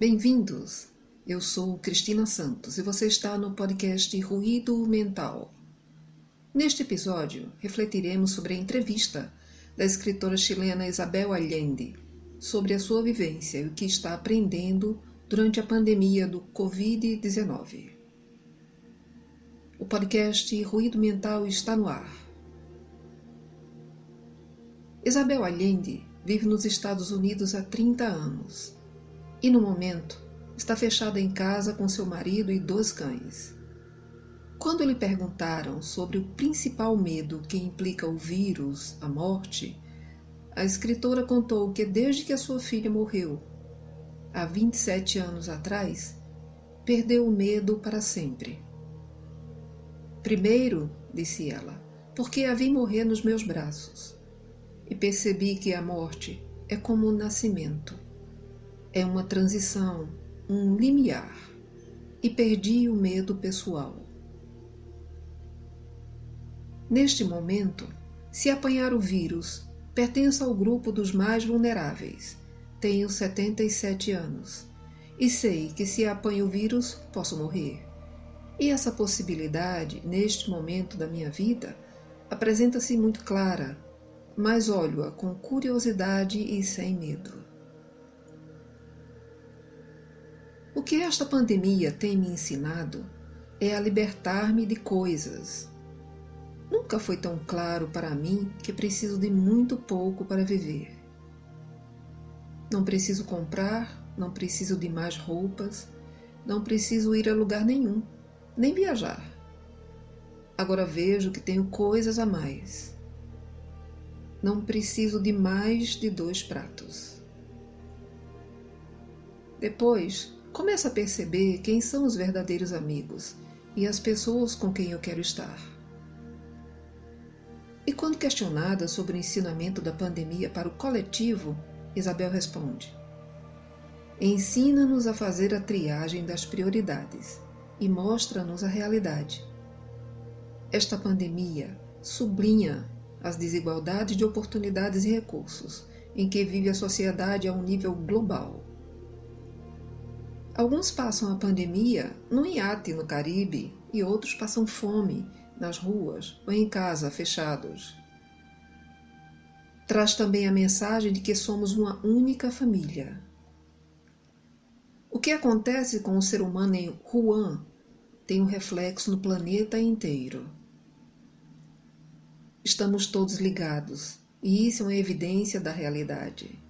Bem-vindos! Eu sou Cristina Santos e você está no podcast Ruído Mental. Neste episódio, refletiremos sobre a entrevista da escritora chilena Isabel Allende sobre a sua vivência e o que está aprendendo durante a pandemia do Covid-19. O podcast Ruído Mental está no ar. Isabel Allende vive nos Estados Unidos há 30 anos e, no momento, está fechada em casa com seu marido e dois cães. Quando lhe perguntaram sobre o principal medo que implica o vírus, a morte, a escritora contou que desde que a sua filha morreu, há 27 anos atrás, perdeu o medo para sempre. Primeiro, disse ela, porque a vi morrer nos meus braços e percebi que a morte é como o nascimento. É uma transição, um limiar, e perdi o medo pessoal. Neste momento, se apanhar o vírus, pertenço ao grupo dos mais vulneráveis. Tenho 77 anos e sei que se apanho o vírus, posso morrer. E essa possibilidade, neste momento da minha vida, apresenta-se muito clara, mas olho-a com curiosidade e sem medo. O que esta pandemia tem me ensinado é a libertar-me de coisas. Nunca foi tão claro para mim que preciso de muito pouco para viver. Não preciso comprar, não preciso de mais roupas, não preciso ir a lugar nenhum, nem viajar. Agora vejo que tenho coisas a mais. Não preciso de mais de dois pratos. Depois, começo a perceber quem são os verdadeiros amigos e as pessoas com quem eu quero estar. E quando questionada sobre o ensinamento da pandemia para o coletivo, Isabel responde: Ensina-nos a fazer a triagem das prioridades e mostra-nos a realidade. Esta pandemia sublinha as desigualdades de oportunidades e recursos em que vive a sociedade a um nível global. Alguns passam a pandemia no iate no Caribe e outros passam fome nas ruas ou em casa fechados. Traz também a mensagem de que somos uma única família. O que acontece com o ser humano em Wuhan tem um reflexo no planeta inteiro. Estamos todos ligados, e isso é uma evidência da realidade.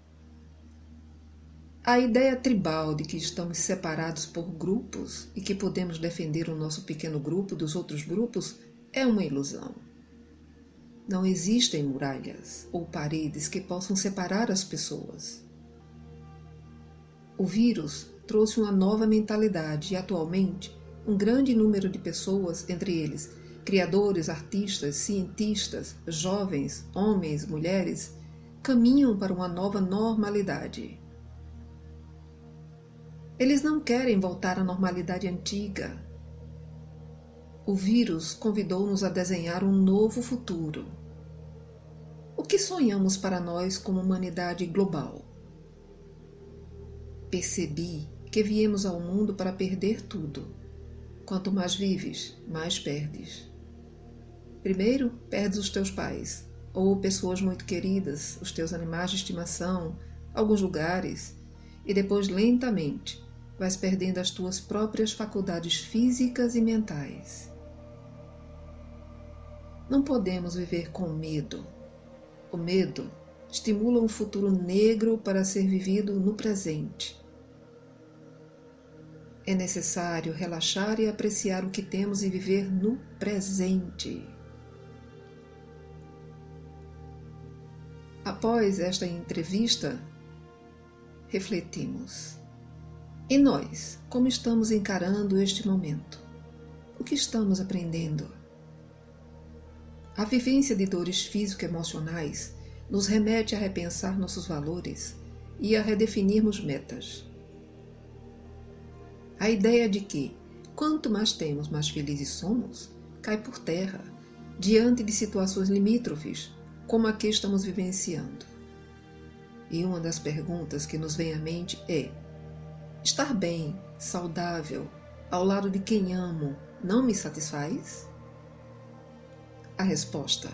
A ideia tribal de que estamos separados por grupos e que podemos defender o nosso pequeno grupo dos outros grupos é uma ilusão. Não existem muralhas ou paredes que possam separar as pessoas. O vírus trouxe uma nova mentalidade e, atualmente, um grande número de pessoas, entre eles criadores, artistas, cientistas, jovens, homens, mulheres, caminham para uma nova normalidade. Eles não querem voltar à normalidade antiga. O vírus convidou-nos a desenhar um novo futuro. O que sonhamos para nós como humanidade global? Percebi que viemos ao mundo para perder tudo. Quanto mais vives, mais perdes. Primeiro, perdes os teus pais, ou pessoas muito queridas, os teus animais de estimação, alguns lugares, e depois, lentamente, vais perdendo as tuas próprias faculdades físicas e mentais. Não podemos viver com medo. O medo estimula um futuro negro para ser vivido no presente. É necessário relaxar e apreciar o que temos e viver no presente. Após esta entrevista, refletimos. E nós, como estamos encarando este momento? O que estamos aprendendo? A vivência de dores físico-emocionais nos remete a repensar nossos valores e a redefinirmos metas. A ideia de que, quanto mais temos, mais felizes somos, cai por terra diante de situações limítrofes como a que estamos vivenciando. E uma das perguntas que nos vem à mente é: Estar bem, saudável, ao lado de quem amo, não me satisfaz? A resposta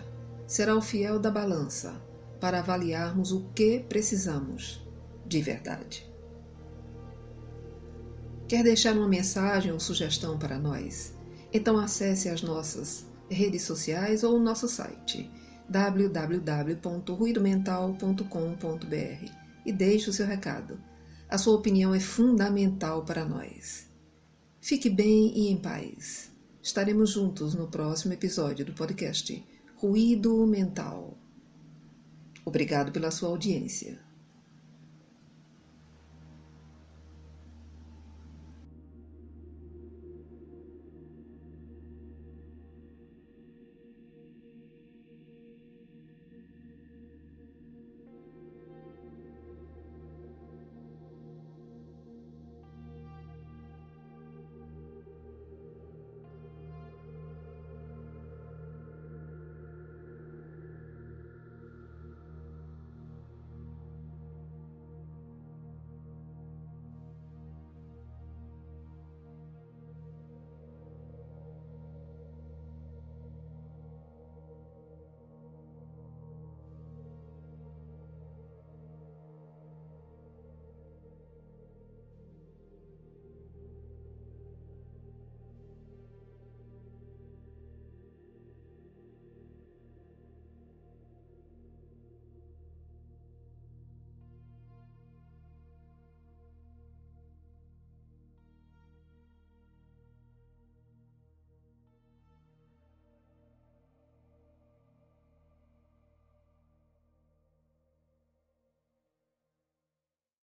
será o fiel da balança para avaliarmos o que precisamos de verdade. Quer deixar uma mensagem ou sugestão para nós? Então acesse as nossas redes sociais ou o nosso site www.ruidomental.com.br e deixe o seu recado. A sua opinião é fundamental para nós. Fique bem e em paz. Estaremos juntos no próximo episódio do podcast Ruído Mental. Obrigado pela sua audiência.